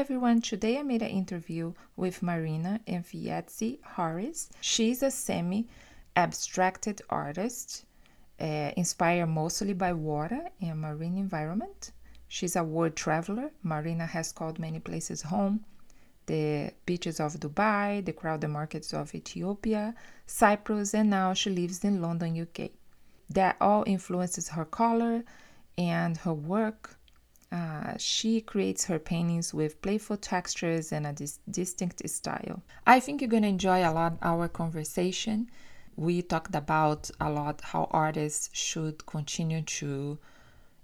everyone, today I made an interview with Marina Enfietzi Harris. She's a semi abstracted artist, uh, inspired mostly by water and marine environment. She's a world traveler. Marina has called many places home the beaches of Dubai, the crowded markets of Ethiopia, Cyprus, and now she lives in London, UK. That all influences her color and her work. Uh, she creates her paintings with playful textures and a dis- distinct style. I think you're going to enjoy a lot our conversation. We talked about a lot how artists should continue to,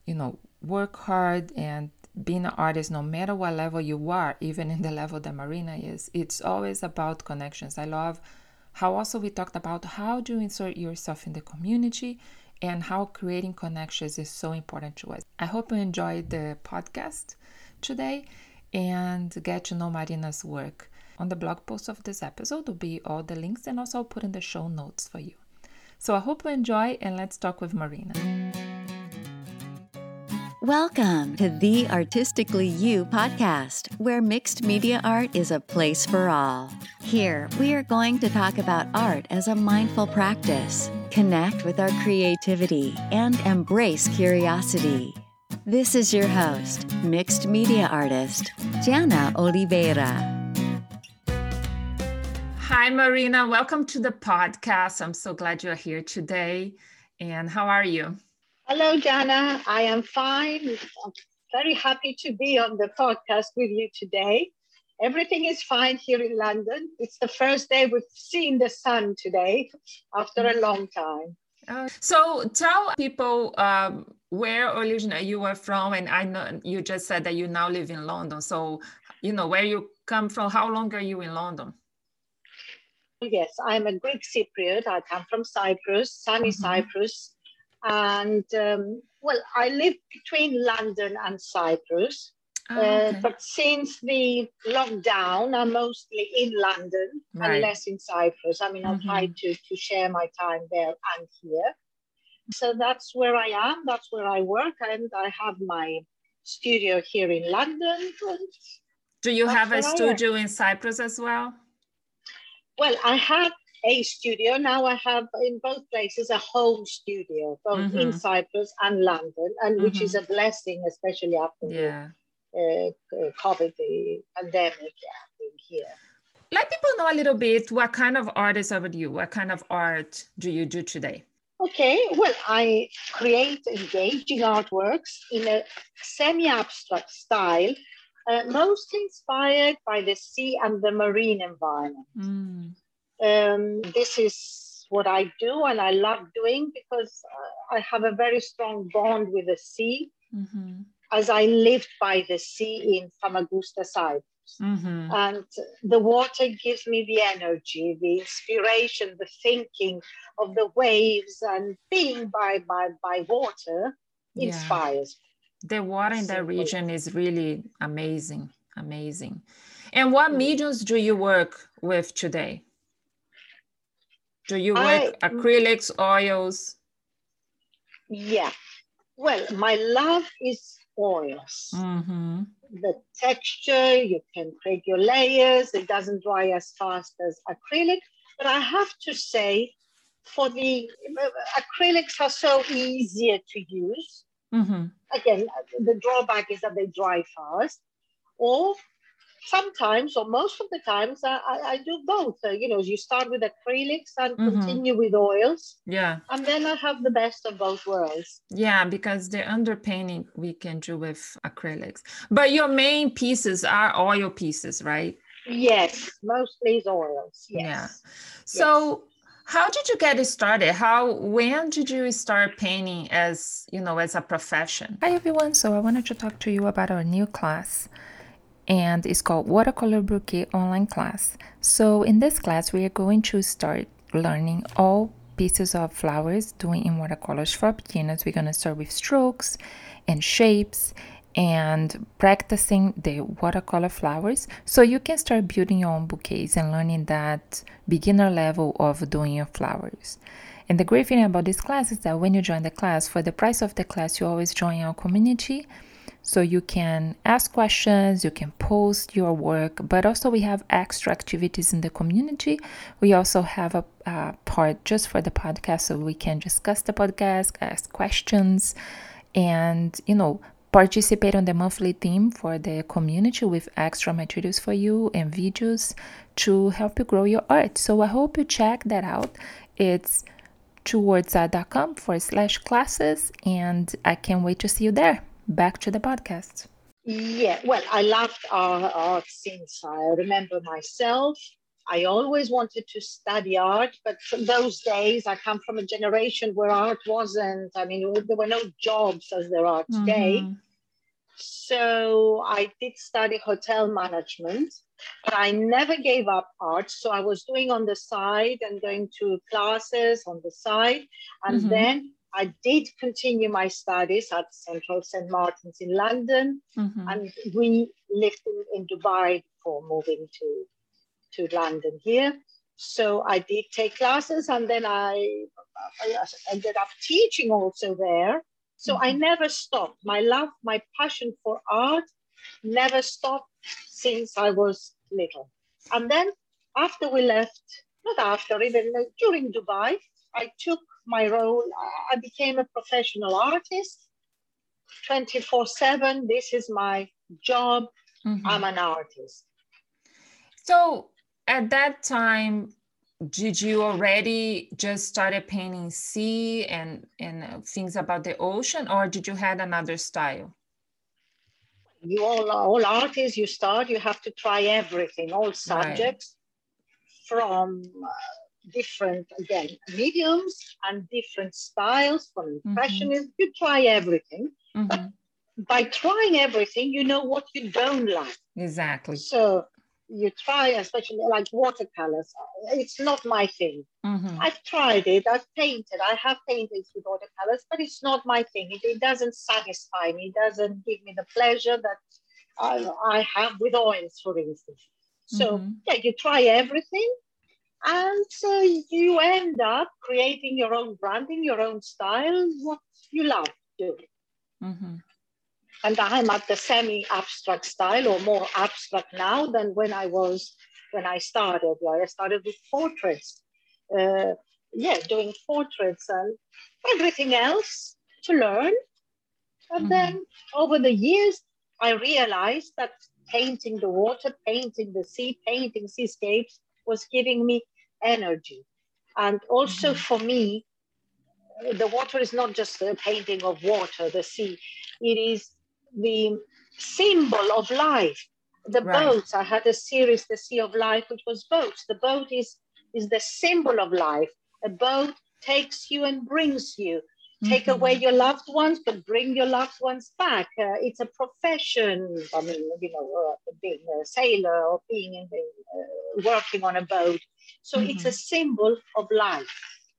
you know, work hard and being an artist, no matter what level you are, even in the level that Marina is, it's always about connections. I love how also we talked about how you insert yourself in the community and how creating connections is so important to us. I hope you enjoyed the podcast today and get to know Marina's work. On the blog post of this episode will be all the links and also I'll put in the show notes for you. So I hope you enjoy and let's talk with Marina. Welcome to the Artistically You podcast, where mixed media art is a place for all. Here, we are going to talk about art as a mindful practice, connect with our creativity, and embrace curiosity. This is your host, mixed media artist, Jana Oliveira. Hi, Marina. Welcome to the podcast. I'm so glad you're here today. And how are you? Hello, Jana. I am fine. I'm very happy to be on the podcast with you today. Everything is fine here in London. It's the first day we've seen the sun today after a long time. Uh, so tell people um, where originally you were from, and I know you just said that you now live in London. So you know where you come from. How long are you in London? Yes, I'm a Greek Cypriot. I come from Cyprus, sunny mm-hmm. Cyprus and um, well, I live between London and Cyprus. Oh, uh, okay. uh, but since the lockdown, I'm mostly in London right. and less in Cyprus. I mean, mm-hmm. I try to, to share my time there and here. So that's where I am, that's where I work, and I have my studio here in London. Do you have a studio in Cyprus as well? Well, I had a studio. Now I have in both places a home studio, both mm-hmm. in Cyprus and London, and mm-hmm. which is mm-hmm. a blessing, especially after yeah. the uh, COVID, the pandemic yeah, here. Let people know a little bit what kind of artist are you? What kind of art do you do today? Okay, well, I create engaging artworks in a semi abstract style, uh, mostly inspired by the sea and the marine environment. Mm um, this is what I do and I love doing because uh, I have a very strong bond with the sea mm-hmm. as I lived by the sea in Famagusta Cyprus. Mm-hmm. And the water gives me the energy, the inspiration, the thinking of the waves and being by, by, by water inspires. Yeah. The water in that region is really amazing, amazing. And what mediums do you work with today? Do you work I, acrylics, oils? Yeah. Well, my love is oils. Mm-hmm. The texture, you can create your layers. It doesn't dry as fast as acrylic. But I have to say, for the acrylics are so easier to use. Mm-hmm. Again, the drawback is that they dry fast. Or sometimes or most of the times I, I, I do both. Uh, you know, you start with acrylics and mm-hmm. continue with oils. Yeah. And then I have the best of both worlds. Yeah, because the underpainting we can do with acrylics. But your main pieces are oil pieces, right? Yes, mostly oils. Yes. Yeah. So yes. how did you get started? How when did you start painting as you know as a profession? Hi everyone. So I wanted to talk to you about our new class and it's called Watercolor Bouquet online class. So in this class, we are going to start learning all pieces of flowers doing in watercolors for beginners. We're going to start with strokes and shapes and practicing the watercolor flowers so you can start building your own bouquets and learning that beginner level of doing your flowers. And the great thing about this class is that when you join the class, for the price of the class, you always join our community So you can ask questions, you can post your work, but also we have extra activities in the community. We also have a, a part just for the podcast so we can discuss the podcast, ask questions, and you know, participate on the monthly theme for the community with extra materials for you and videos to help you grow your art. So I hope you check that out. It's towardsart.com uh, forward slash classes, and I can't wait to see you there back to the podcast. Yeah, well, I loved art, art since I remember myself. I always wanted to study art, but from those days, I come from a generation where art wasn't, I mean, there were no jobs as there are today. Mm-hmm. So I did study hotel management, but I never gave up art. So I was doing on the side and going to classes on the side. And mm-hmm. then I did continue my studies at Central St. Martin's in London, mm-hmm. and we lived in, in Dubai before moving to, to London here. So I did take classes, and then I, I ended up teaching also there. So mm-hmm. I never stopped. My love, my passion for art never stopped since I was little. And then after we left, not after, even during Dubai, I took my role. I became a professional artist 24 7. This is my job. Mm-hmm. I'm an artist. So at that time, did you already just started painting sea and and things about the ocean or did you had another style you all all artists you start you have to try everything all subjects right. from uh, different again mediums and different styles from mm-hmm. impressionism mm-hmm. you try everything mm-hmm. but by trying everything you know what you don't like exactly so you try especially like watercolors it's not my thing mm-hmm. i've tried it i've painted i have painted with watercolors but it's not my thing it, it doesn't satisfy me it doesn't give me the pleasure that I, I have with oils for instance so mm-hmm. yeah you try everything and so you end up creating your own branding, your own style, what you love doing. Mm-hmm. And I'm at the semi-abstract style or more abstract now than when I was when I started. I started with portraits. Uh, yeah, doing portraits and everything else to learn. And mm-hmm. then over the years, I realized that painting the water, painting the sea, painting seascapes was giving me energy. And also for me, the water is not just a painting of water, the sea, it is the symbol of life. The right. boats, I had a series, The Sea of Life, which was boats. The boat is, is the symbol of life. A boat takes you and brings you. Take mm-hmm. away your loved ones, but bring your loved ones back. Uh, it's a profession. I mean, you know, uh, being a sailor or being in the, uh, working on a boat. So mm-hmm. it's a symbol of life.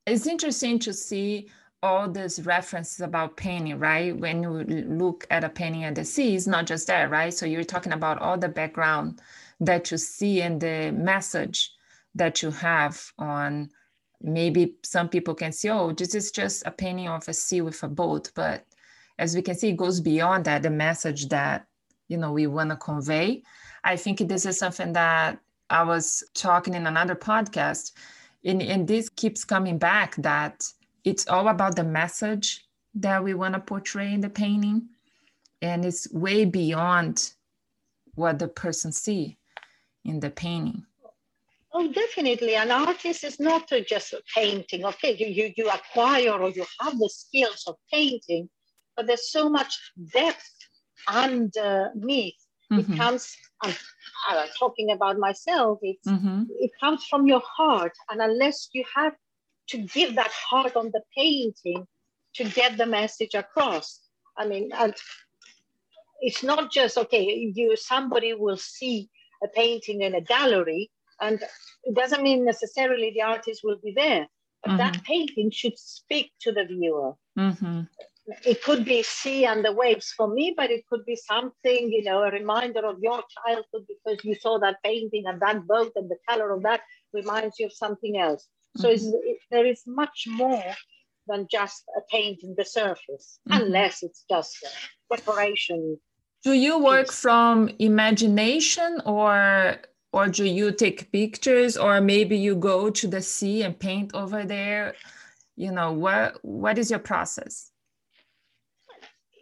It's interesting to see all these references about painting, right? When you look at a painting at the sea, it's not just that, right? So you're talking about all the background that you see and the message that you have on maybe some people can see, oh, this is just a painting of a sea with a boat. But as we can see, it goes beyond that, the message that, you know, we want to convey. I think this is something that I was talking in another podcast. And, and this keeps coming back that it's all about the message that we want to portray in the painting. And it's way beyond what the person see in the painting. Oh, definitely. An artist is not just painting. Okay, you, you, you acquire or you have the skills of painting, but there's so much depth underneath. Mm-hmm. It comes, I'm, I'm, talking about myself, it's, mm-hmm. it comes from your heart. And unless you have to give that heart on the painting to get the message across, I mean, and it's not just, okay, you somebody will see a painting in a gallery and it doesn't mean necessarily the artist will be there, but mm-hmm. that painting should speak to the viewer. Mm-hmm. It could be sea and the waves for me, but it could be something, you know, a reminder of your childhood because you saw that painting and that boat and the color of that reminds you of something else. So mm-hmm. it, there is much more than just a paint in the surface, mm-hmm. unless it's just a decoration Do you work from imagination or or do you take pictures or maybe you go to the sea and paint over there? You know, what what is your process?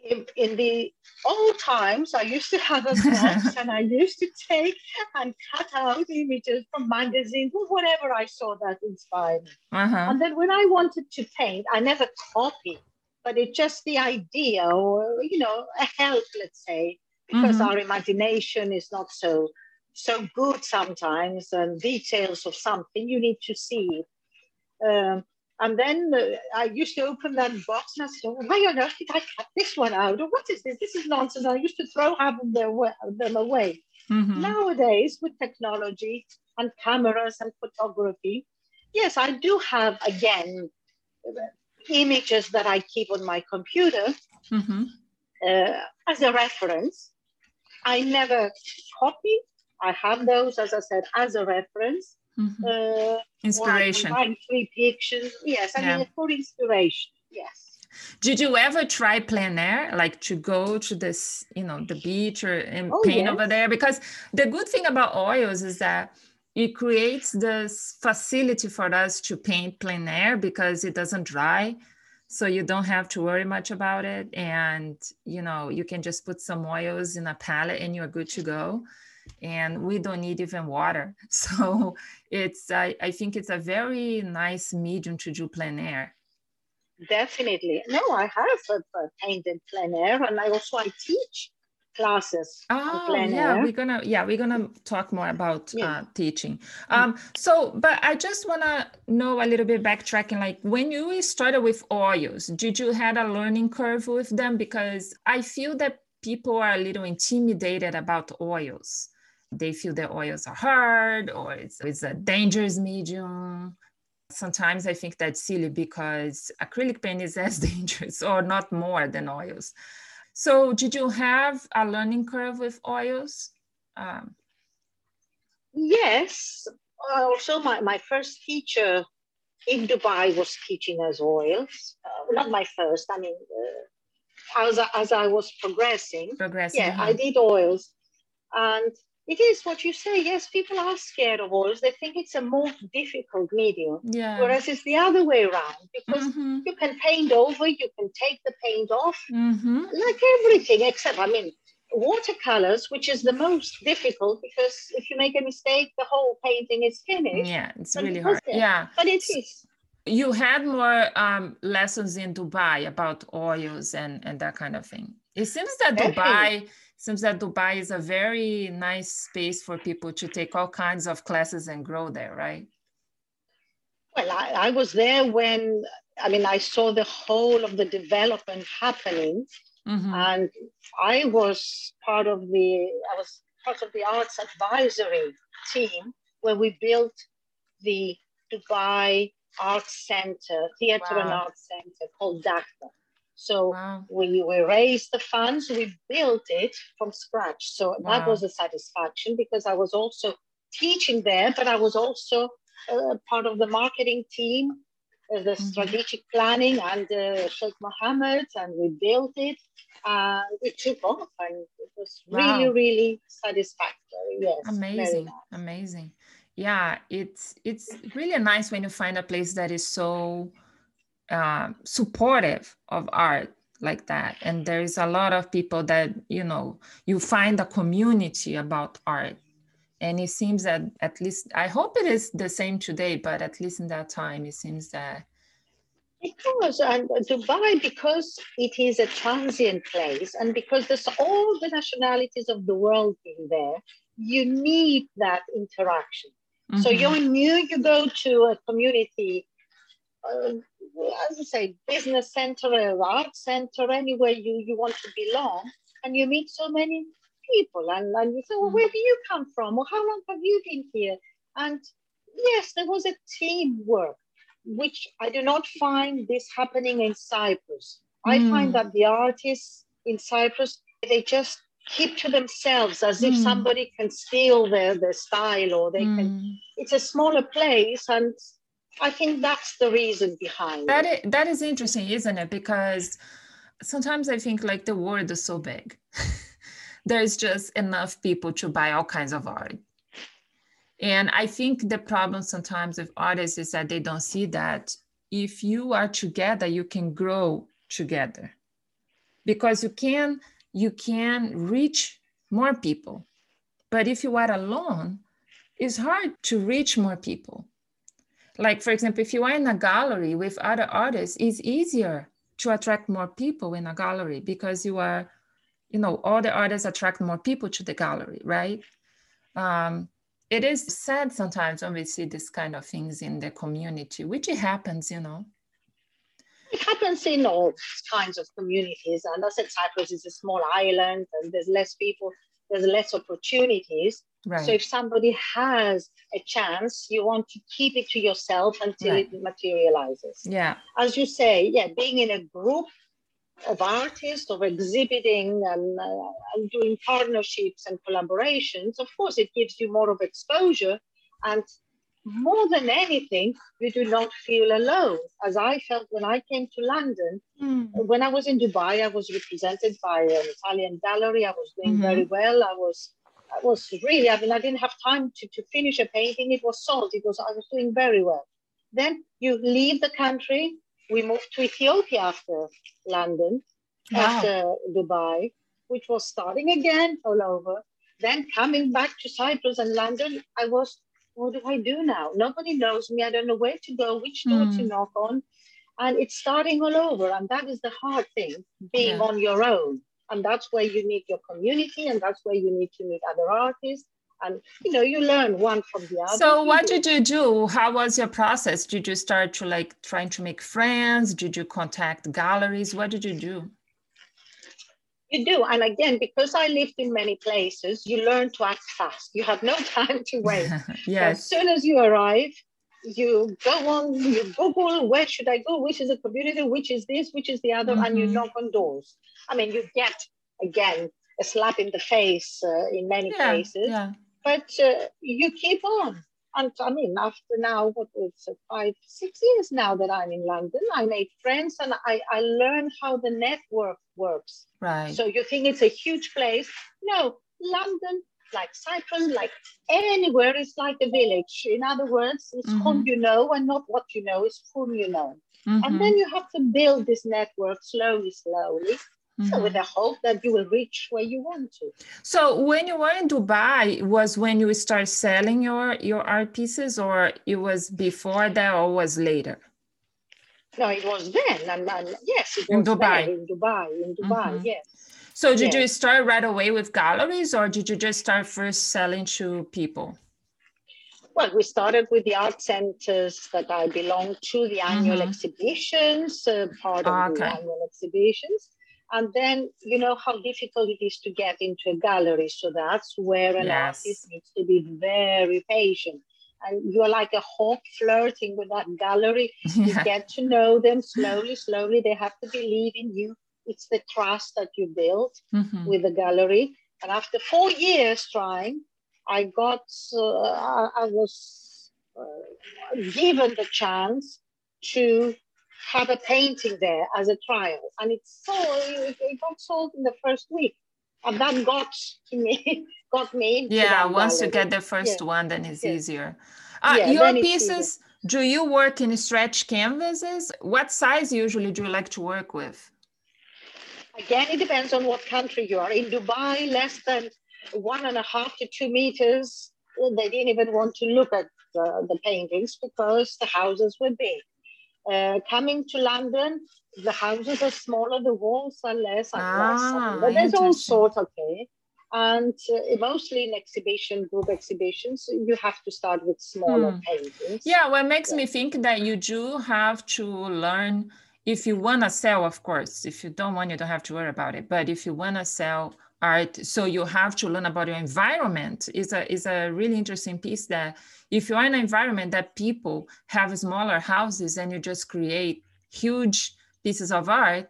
in, in the old times, I used to have a box and I used to take and cut out images from magazines or whatever I saw that inspired me. Uh-huh. And then when I wanted to paint, I never copied, but it's just the idea or, you know, a help, let's say, because mm-hmm. our imagination is not so so good sometimes and details of something you need to see. Um, and then uh, I used to open that box and I said, oh, why on earth did I cut this one out? Or what is this? This is nonsense. I used to throw half of them away. Mm-hmm. Nowadays, with technology and cameras and photography, yes, I do have, again, images that I keep on my computer mm-hmm. uh, as a reference. I never copy. I have those, as I said, as a reference. Mm-hmm. Uh, inspiration. three pictures. Yes, I yeah. mean for inspiration. Yes. Did you ever try plein air, like to go to this, you know, the beach or and oh, paint yes. over there? Because the good thing about oils is that it creates this facility for us to paint plein air because it doesn't dry so you don't have to worry much about it and you know you can just put some oils in a palette and you're good to go and we don't need even water. So it's I, I think it's a very nice medium to do plein air. Definitely. No, I have painted plein air and I also I teach classes oh yeah we're gonna yeah we're gonna talk more about yeah. uh, teaching um so but i just want to know a little bit backtracking like when you started with oils did you had a learning curve with them because i feel that people are a little intimidated about oils they feel their oils are hard or it's, it's a dangerous medium. Sometimes I think that's silly because acrylic paint is as dangerous or not more than oils. So, did you have a learning curve with oils? Um, yes. Also, my, my first teacher in Dubai was teaching us oils. Uh, not my first, I mean, uh, as, as I was progressing. Progressing. Yeah, I did oils. And it is what you say. Yes, people are scared of oils. They think it's a more difficult medium. Yeah. Whereas it's the other way around because mm-hmm. you can paint over, you can take the paint off, mm-hmm. like everything except, I mean, watercolors, which is the most difficult because if you make a mistake, the whole painting is finished. Yeah, it's really hard. Yeah. But it is. You had more um, lessons in Dubai about oils and, and that kind of thing. It seems that Dubai seems that Dubai is a very nice space for people to take all kinds of classes and grow there, right? Well, I, I was there when, I mean, I saw the whole of the development happening. Mm-hmm. And I was part of the, I was part of the arts advisory team where we built the Dubai Arts Center, Theatre wow. and Arts Center called DUCTAC. So wow. we, we raised the funds, we built it from scratch. So wow. that was a satisfaction because I was also teaching there, but I was also uh, part of the marketing team, uh, the mm-hmm. strategic planning and uh, Sheikh Mohammed, and we built it. And it took off and it was wow. really, really satisfactory. Yes. Amazing. Nice. Amazing. Yeah, it's it's really nice when you find a place that is so uh, supportive of art like that. And there is a lot of people that you know you find a community about art. And it seems that at least i hope it is the same today but at least in that time it seems that it was and dubai because it is a transient place and because there's all the nationalities of the world in there you need that interaction. Mm-hmm. so you're new you go to a community uh, as I say, business center or art center, anywhere you, you want to belong, and you meet so many people, and, and you say, well, where do you come from? Or how long have you been here? And yes, there was a teamwork, which I do not find this happening in Cyprus. Mm. I find that the artists in Cyprus, they just keep to themselves as mm. if somebody can steal their, their style or they mm. can. It's a smaller place and I think that's the reason behind that. Is, that is interesting, isn't it? Because sometimes I think like the world is so big. there's just enough people to buy all kinds of art. And I think the problem sometimes with artists is that they don't see that if you are together, you can grow together because you can you can reach more people. But if you are alone, it's hard to reach more people. Like, for example, if you are in a gallery with other artists, it's easier to attract more people in a gallery because you are, you know, all the artists attract more people to the gallery, right? Um, it is sad sometimes when we see this kind of things in the community, which it happens, you know. It happens in all kinds of communities. And I said Cyprus is a small island and there's less people, there's less opportunities. Right. So if somebody has a chance, you want to keep it to yourself until right. it materializes. Yeah. As you say, yeah, being in a group of artists, of exhibiting and, uh, and doing partnerships and collaborations, of course, it gives you more of exposure. And more than anything, you do not feel alone. As I felt when I came to London, mm. when I was in Dubai, I was represented by an Italian gallery. I was doing mm-hmm. very well. I was was really, I mean, I didn't have time to, to finish a painting. It was sold. It was, I was doing very well. Then you leave the country. We moved to Ethiopia after London, wow. after Dubai, which was starting again all over. Then coming back to Cyprus and London, I was, what do I do now? Nobody knows me. I don't know where to go, which door mm. to hmm. knock on. And it's starting all over. And that is the hard thing, being yeah. on your own and that's where you need your community and that's where you need to meet other artists. And you know you learn one from the other. So what did you do? How was your process? Did you start to like trying to make friends? Did you contact galleries? What did you do? You do. And again because i lived in many places you learn to act fast. You have no time to wait. Yes. as soon as you arrive you go on you google where should i go which is the community which is this which is the other mm-hmm. and you mm-hmm. knock on doors I mean, you get again a slap in the face uh, in many yeah, cases, yeah. but uh, you keep on. And I mean, after now, what it's five, six years now that I'm in London, I made friends and I, I learned how the network works. Right. So you think it's a huge place? No, London, like Cyprus, like anywhere, is like a village. In other words, it's mm-hmm. whom you know and not what you know, it's whom you know. Mm-hmm. And then you have to build this network slowly, slowly. Mm-hmm. So with the hope that you will reach where you want to. So when you were in Dubai, was when you start selling your your art pieces, or it was before that, or was later? No, it was then, and, and yes, it was in Dubai. in Dubai, in Dubai, mm-hmm. yes. So did you start right away with galleries, or did you just start first selling to people? Well, we started with the art centers that I belong to, the annual mm-hmm. exhibitions, uh, part of okay. the annual exhibitions and then you know how difficult it is to get into a gallery so that's where an yes. artist needs to be very patient and you're like a hawk flirting with that gallery yeah. you get to know them slowly slowly they have to believe in you it's the trust that you build mm-hmm. with the gallery and after four years trying i got uh, i was uh, given the chance to have a painting there as a trial, and it sold, it, it got sold in the first week, and that got to me, got me. Yeah, once gallery. you get the first yeah. one, then it's yeah. easier. Uh, yeah, your pieces, do you work in stretch canvases? What size usually do you like to work with? Again, it depends on what country you are. In Dubai, less than one and a half to two meters. They didn't even want to look at the, the paintings because the houses were big. Uh, coming to London, the houses are smaller, the walls are less and ah, less. But there's all sorts, okay. And uh, mostly in exhibition, group exhibitions, you have to start with smaller hmm. paintings. Yeah, what makes yeah. me think that you do have to learn if you want to sell, of course. If you don't want, you don't have to worry about it. But if you want to sell art, so you have to learn about your environment. is a is a really interesting piece that if you're in an environment that people have smaller houses and you just create huge pieces of art,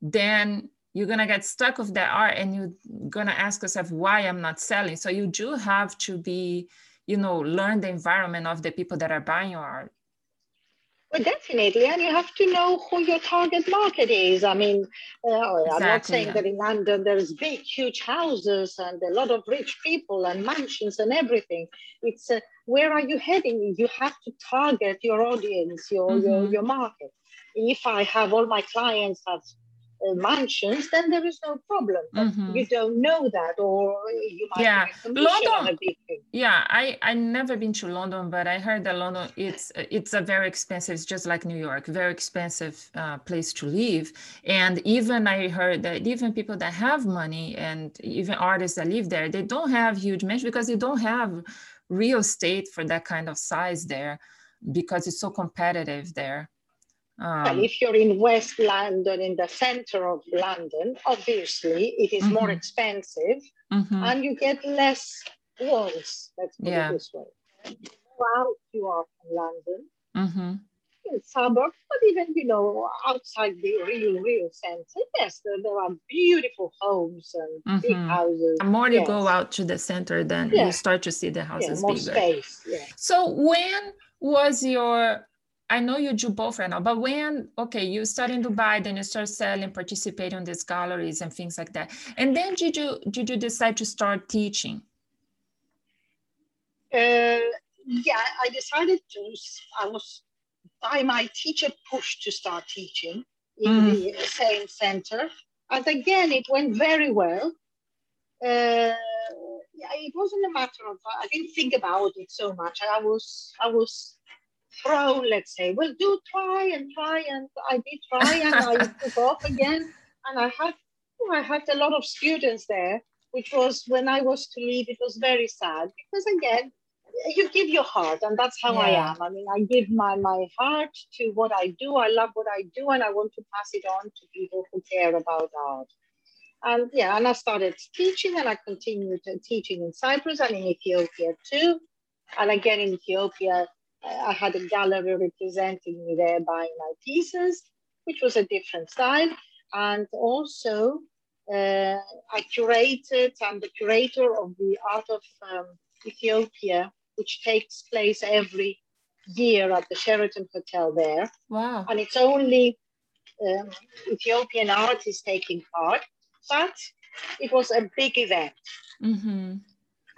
then you're gonna get stuck with that art and you're gonna ask yourself why I'm not selling. So you do have to be, you know, learn the environment of the people that are buying your art. But definitely, and you have to know who your target market is. I mean, uh, exactly, I'm not saying that in London there's big, huge houses and a lot of rich people and mansions and everything. It's uh, where are you heading? You have to target your audience, your mm-hmm. your, your market. If I have all my clients have uh, mansions, then there is no problem. But mm-hmm. you don't know that, or you might yeah. London. Yeah, I I never been to London, but I heard that London it's it's a very expensive. It's just like New York, very expensive uh, place to live. And even I heard that even people that have money and even artists that live there, they don't have huge mansions because they don't have real estate for that kind of size there because it's so competitive there. Um, well, if you're in West London, in the center of London, obviously it is mm-hmm. more expensive mm-hmm. and you get less walls. Let's put yeah. it this way. Out you are from London, mm-hmm. in suburbs, but even you know outside the real, real center, yes, there, there are beautiful homes and big mm-hmm. houses. The more you yes. go out to the center, then yeah. you start to see the houses yeah, more bigger. Space, yeah. So when was your I know you do both right now, but when, okay, you start in Dubai, then you start selling, participating in these galleries and things like that. And then did you, did you decide to start teaching? Uh, yeah, I decided to, I was by my teacher pushed to start teaching in mm. the same center. And again, it went very well. Uh, yeah, it wasn't a matter of, I didn't think about it so much. I was, I was throw, let's say, well, do try and try, and I did try, and I took off again, and I had, oh, I had a lot of students there, which was when I was to leave, it was very sad because again, you give your heart, and that's how yeah. I am. I mean, I give my my heart to what I do. I love what I do, and I want to pass it on to people who care about art. And yeah, and I started teaching, and I continued teaching in Cyprus and in Ethiopia too. And again in Ethiopia, I had a gallery representing me there buying my pieces, which was a different style. And also, uh, I curated, I'm the curator of the Art of um, Ethiopia, which takes place every year at the Sheraton Hotel there. Wow. And it's only um, Ethiopian artists taking part, but it was a big event mm-hmm.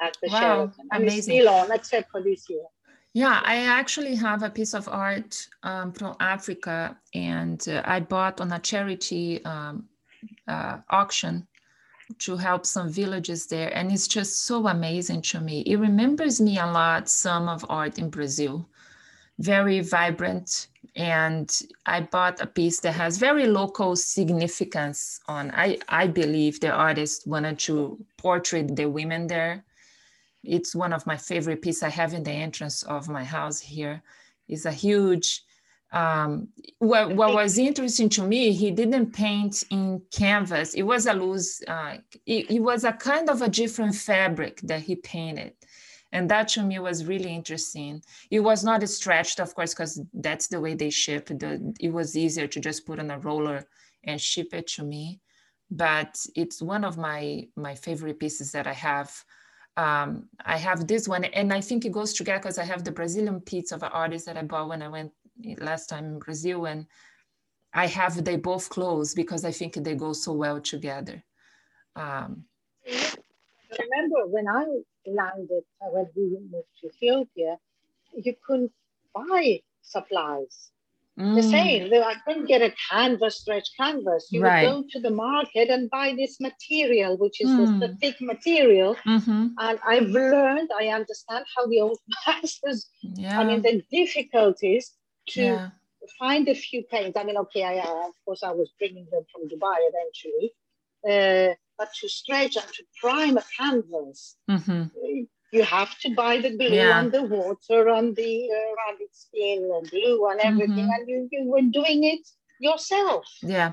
at the wow. Sheraton. And Amazing. it's still on, except for this year. Yeah, I actually have a piece of art um, from Africa, and uh, I bought on a charity um, uh, auction to help some villages there, and it's just so amazing to me. It remembers me a lot some of art in Brazil, very vibrant, and I bought a piece that has very local significance on. I I believe the artist wanted to portray the women there it's one of my favorite pieces I have in the entrance of my house here. It's a huge, um, what, what was interesting to me, he didn't paint in canvas. It was a loose, uh, it, it was a kind of a different fabric that he painted. And that to me was really interesting. It was not stretched, of course, because that's the way they ship. The, it was easier to just put on a roller and ship it to me. But it's one of my my favorite pieces that I have um, I have this one, and I think it goes together because I have the Brazilian piece of an artist that I bought when I went last time in Brazil, and I have they both close because I think they go so well together. Um, remember when I landed when we moved to Ethiopia, you couldn't buy supplies. Mm. The same. I couldn't get a canvas, stretch canvas. You right. would go to the market and buy this material, which is mm. the, thick material. Mm-hmm. And I've learned, I understand how the old masters, yeah. I mean, the difficulties to yeah. find a few paints. I mean, okay, I, uh, of course, I was bringing them from Dubai eventually. Uh, but to stretch and to prime a canvas, mm-hmm you have to buy the glue yeah. and the water and the uh, rabbit skin and glue and everything, mm-hmm. and you, you were doing it yourself. Yeah.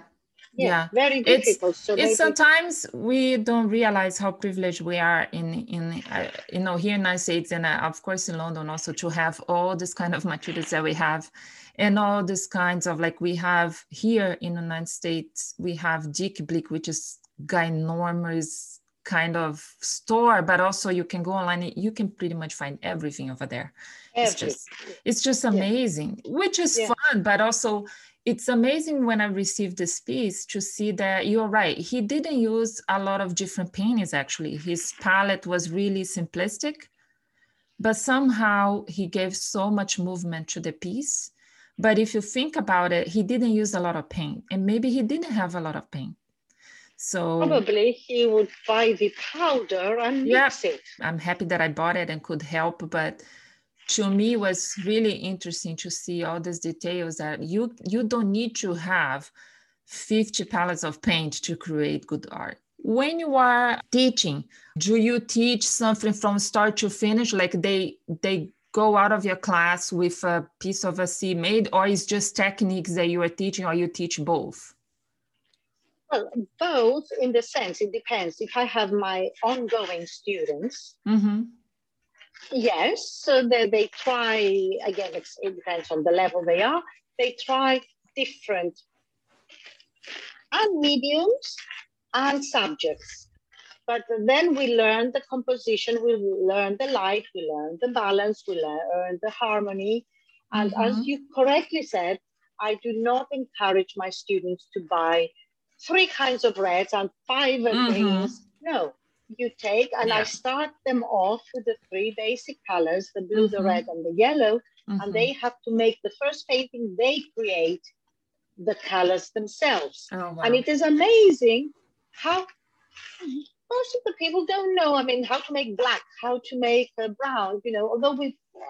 Yeah, yeah. very difficult. It's, so it's maybe... sometimes we don't realize how privileged we are in in uh, you know here in the United States and uh, of course in London also to have all this kind of materials that we have, and all these kinds of like we have here in the United States we have Dick Blick which is ginormous kind of store, but also you can go online. You can pretty much find everything over there. It's just it's just amazing, yeah. which is yeah. fun, but also it's amazing when I received this piece to see that you're right. He didn't use a lot of different paintings actually. His palette was really simplistic, but somehow he gave so much movement to the piece. But if you think about it, he didn't use a lot of paint, and maybe he didn't have a lot of paint. So probably he would buy the powder and yeah, mix it. I'm happy that I bought it and could help, but to me was really interesting to see all these details that you you don't need to have 50 palettes of paint to create good art. When you are teaching do you teach something from start to finish? Like they they go out of your class with a piece of a c made or is just techniques that you are teaching or you teach both well both in the sense it depends if i have my ongoing students mm-hmm Yes, so they, they try, again, it depends on the level they are, they try different and mediums and subjects. But then we learn the composition, we learn the light, we learn the balance, we learn the harmony. And mm-hmm. as you correctly said, I do not encourage my students to buy three kinds of reds and 5 mm-hmm. greens. No, you take, and yeah. I start them off with the three basic colors, the blue, mm-hmm. the red, and the yellow, mm-hmm. and they have to make the first painting they create the colors themselves. Oh, wow. And it is amazing how most of the people don't know, I mean, how to make black, how to make uh, brown, you know, although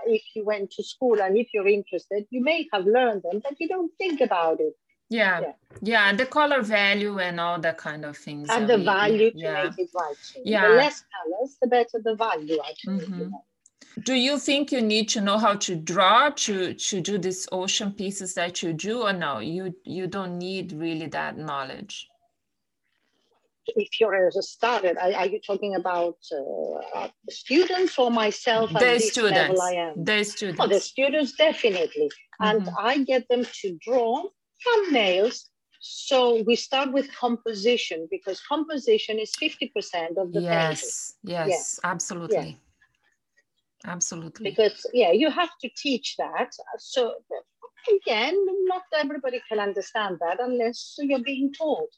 if you went to school and if you're interested, you may have learned them, but you don't think about it yeah. yeah yeah the color value and all that kind of things and the we, value to yeah. make it right yeah the less colors the better the value actually mm-hmm. do you think you need to know how to draw to to do these ocean pieces that you do or no you you don't need really that knowledge if you're a started, are, are you talking about uh, students or myself? The students. The students. Oh, the students definitely, and mm-hmm. I get them to draw thumbnails. So we start with composition because composition is 50% of the yes, Yes, yes, absolutely. Yeah. Absolutely. Because yeah, you have to teach that. So again, not everybody can understand that unless you're being told.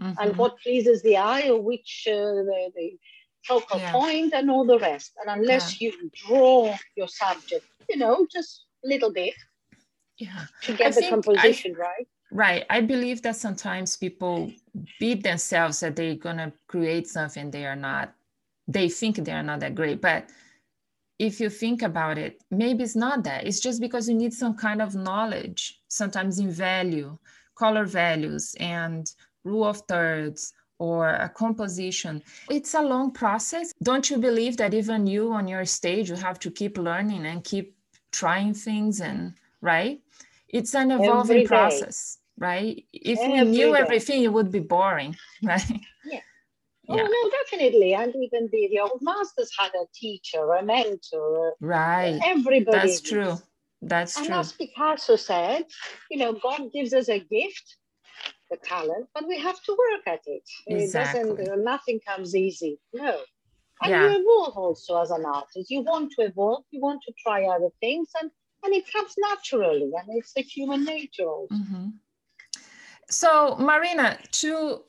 Mm-hmm. And what pleases the eye or which uh, the, the focal yeah. point and all the rest. And unless yeah. you draw your subject, you know, just a little bit, yeah to get I the composition I, right right. I believe that sometimes people beat themselves that they're going to create something they are not they think they are not that great. But if you think about it maybe it's not that. It's just because you need some kind of knowledge sometimes in value color values and rule of thirds or a composition. It's a long process. Don't you believe that even you on your stage you have to keep learning and keep trying things and right? It's an evolving process right if we knew everything it would be boring right yeah Oh yeah. no, definitely, and even the, the old masters had a teacher, a mentor. Right. Everybody. That's true. That's and true. as Picasso said, you know, God gives us a gift, the talent, but we have to work at it. Exactly. It doesn't. Uh, nothing comes easy. No. And yeah. you evolve also as an artist. You want to evolve. You want to try other things, and and it comes naturally and it's the human nature mm-hmm. So marina to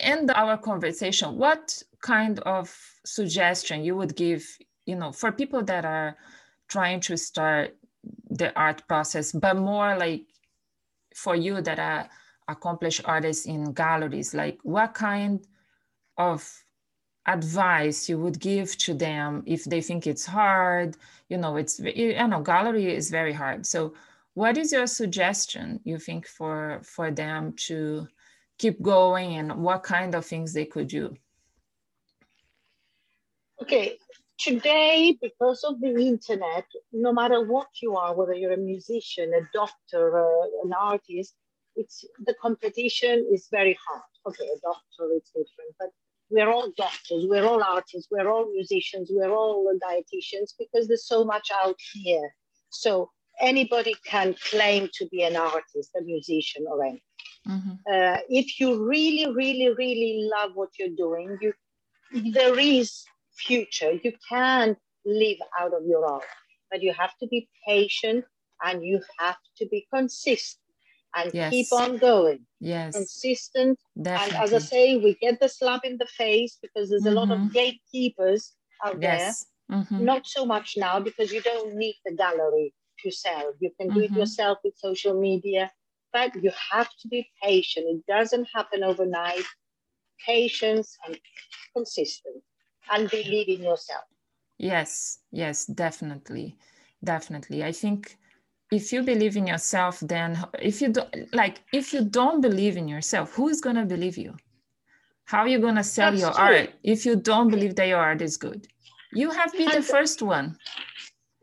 end our conversation what kind of suggestion you would give you know for people that are trying to start the art process but more like for you that are accomplished artists in galleries like what kind of advice you would give to them if they think it's hard? You know it's you know gallery is very hard. So what is your suggestion you think for for them to keep going and what kind of things they could do okay today because of the internet no matter what you are whether you're a musician a doctor uh, an artist it's the competition is very hard okay a doctor is different but we're all doctors, we're all artists, we're all musicians, we're all dietitians because there's so much out here. So anybody can claim to be an artist, a musician, or anything. Mm-hmm. Uh, if you really, really, really love what you're doing, you there is future. You can live out of your art, but you have to be patient and you have to be consistent and Yes. keep on going. Yes, Consistent. definitely. And as I say, we get the slap in the face because there's a lot of gatekeepers out yes. There. Not so much now because you don't need the gallery to sell. You can do Mhm. it yourself with social media, but you have to be patient. It doesn't happen overnight. Patience and consistent and believe in yourself. Yes, yes, definitely. Definitely. I think if you believe in yourself, then if you don't like if you don't believe in yourself, who is gonna believe you? How are you gonna sell That's your true. art if you don't believe that your art is good? You have to be the first one.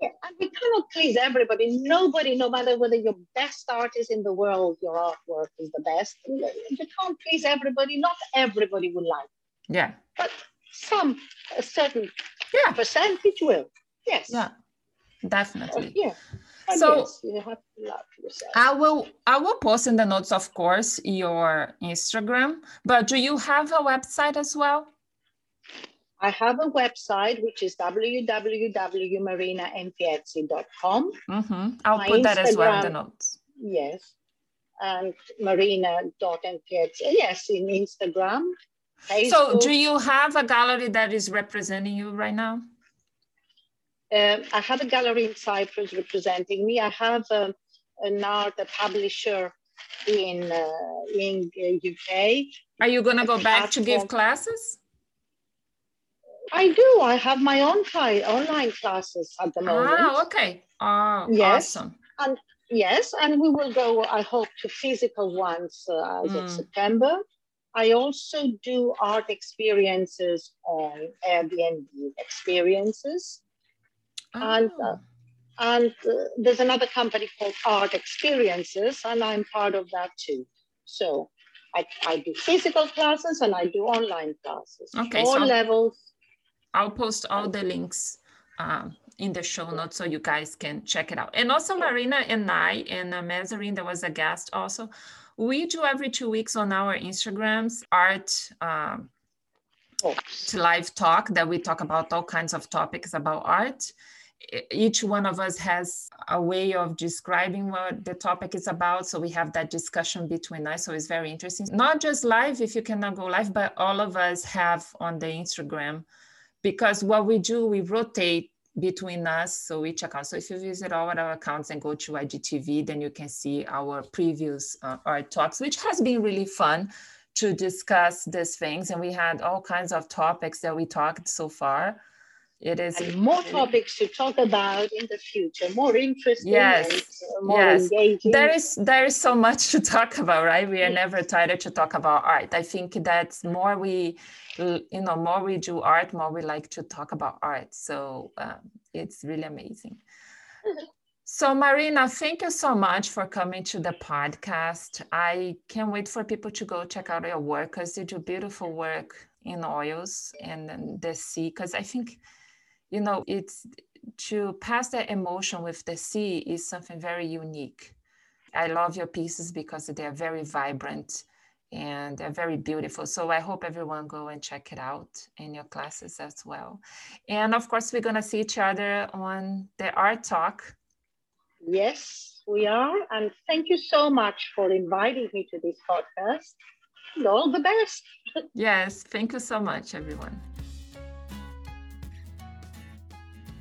Yeah, and we cannot please everybody. Nobody, no matter whether you're best artist in the world, your artwork is the best. You can't please everybody. Not everybody will like, Yeah. but some, a certain Yeah. percentage will. Yes. Yeah. Uh, Definitely. yeah. And So- yes, you have to love yourself. I will I will post in the notes, of course, your Instagram. But do you have a website as well? I have a website which is www.marinaenfiezzi.com. hmm I'll My put that as well in the notes. Yes. And marina.enfiezzi. Yes, in Instagram. Facebook. So, do you have a gallery that is representing you right now? Um, I have a gallery in Cyprus representing me. I have um, an art a publisher in uh, in uh, UK. Are you gonna go back to give classes? I do. I have my own cli- online classes at the moment. Ah, okay. Oh, Yes. awesome. Yes, and we will go. I hope to physical ones uh, as of Mm. September. I also do art experiences on Airbnb experiences. And, uh, Oh, And uh, there's another company called Art Experiences, and I'm part of that too. So I, I do physical classes and I do online classes. Okay, All so- levels. I'll post all the links um, in the show notes so you guys can check it out. And also, Marina and I and uh, Mazarine, there was a guest also. We do every two weeks on our Instagrams art um, live talk that we talk about all kinds of topics about art. Each one of us has a way of describing what the topic is about. So we have that discussion between us. So it's very interesting. Not just live, if you cannot go live, but all of us have on the Instagram because what we do, we rotate between us. So we check out. So if you visit all our accounts and go to IGTV, then you can see our previous uh, art talks, which has been really fun to discuss these things. And we had all kinds of topics that we talked so far. It is And more topics to talk about in the future, more interesting Yes, more yes. engaging. there is there is so much to talk about right we are never tired to talk about art i think that's more we you know more we do art more we like to talk about art. So um, it's really amazing. So marina thank you so much for coming to the podcast. I can't wait for people to go check out your work because you do beautiful work in oils and the sea because i think you know it's to pass that emotion with the sea is something very unique. I love your pieces because they're very vibrant and they're very beautiful. So I hope everyone go and check it out in your classes as well. And of course, we're gonna see each other on the art talk. Yes, we are. And thank you so much for inviting me to this podcast. And all the best. Yes, thank you so much, everyone.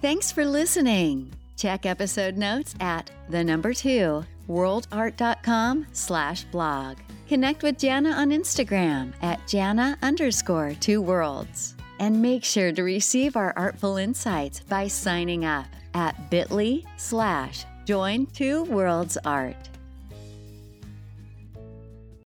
Thanks for listening. Check episode notes at the number two worldart.com slash blog. Connect with Jana on Instagram at Jana underscore two worlds. And make sure to receive our artful insights by signing up at bit.ly slash join two worlds art.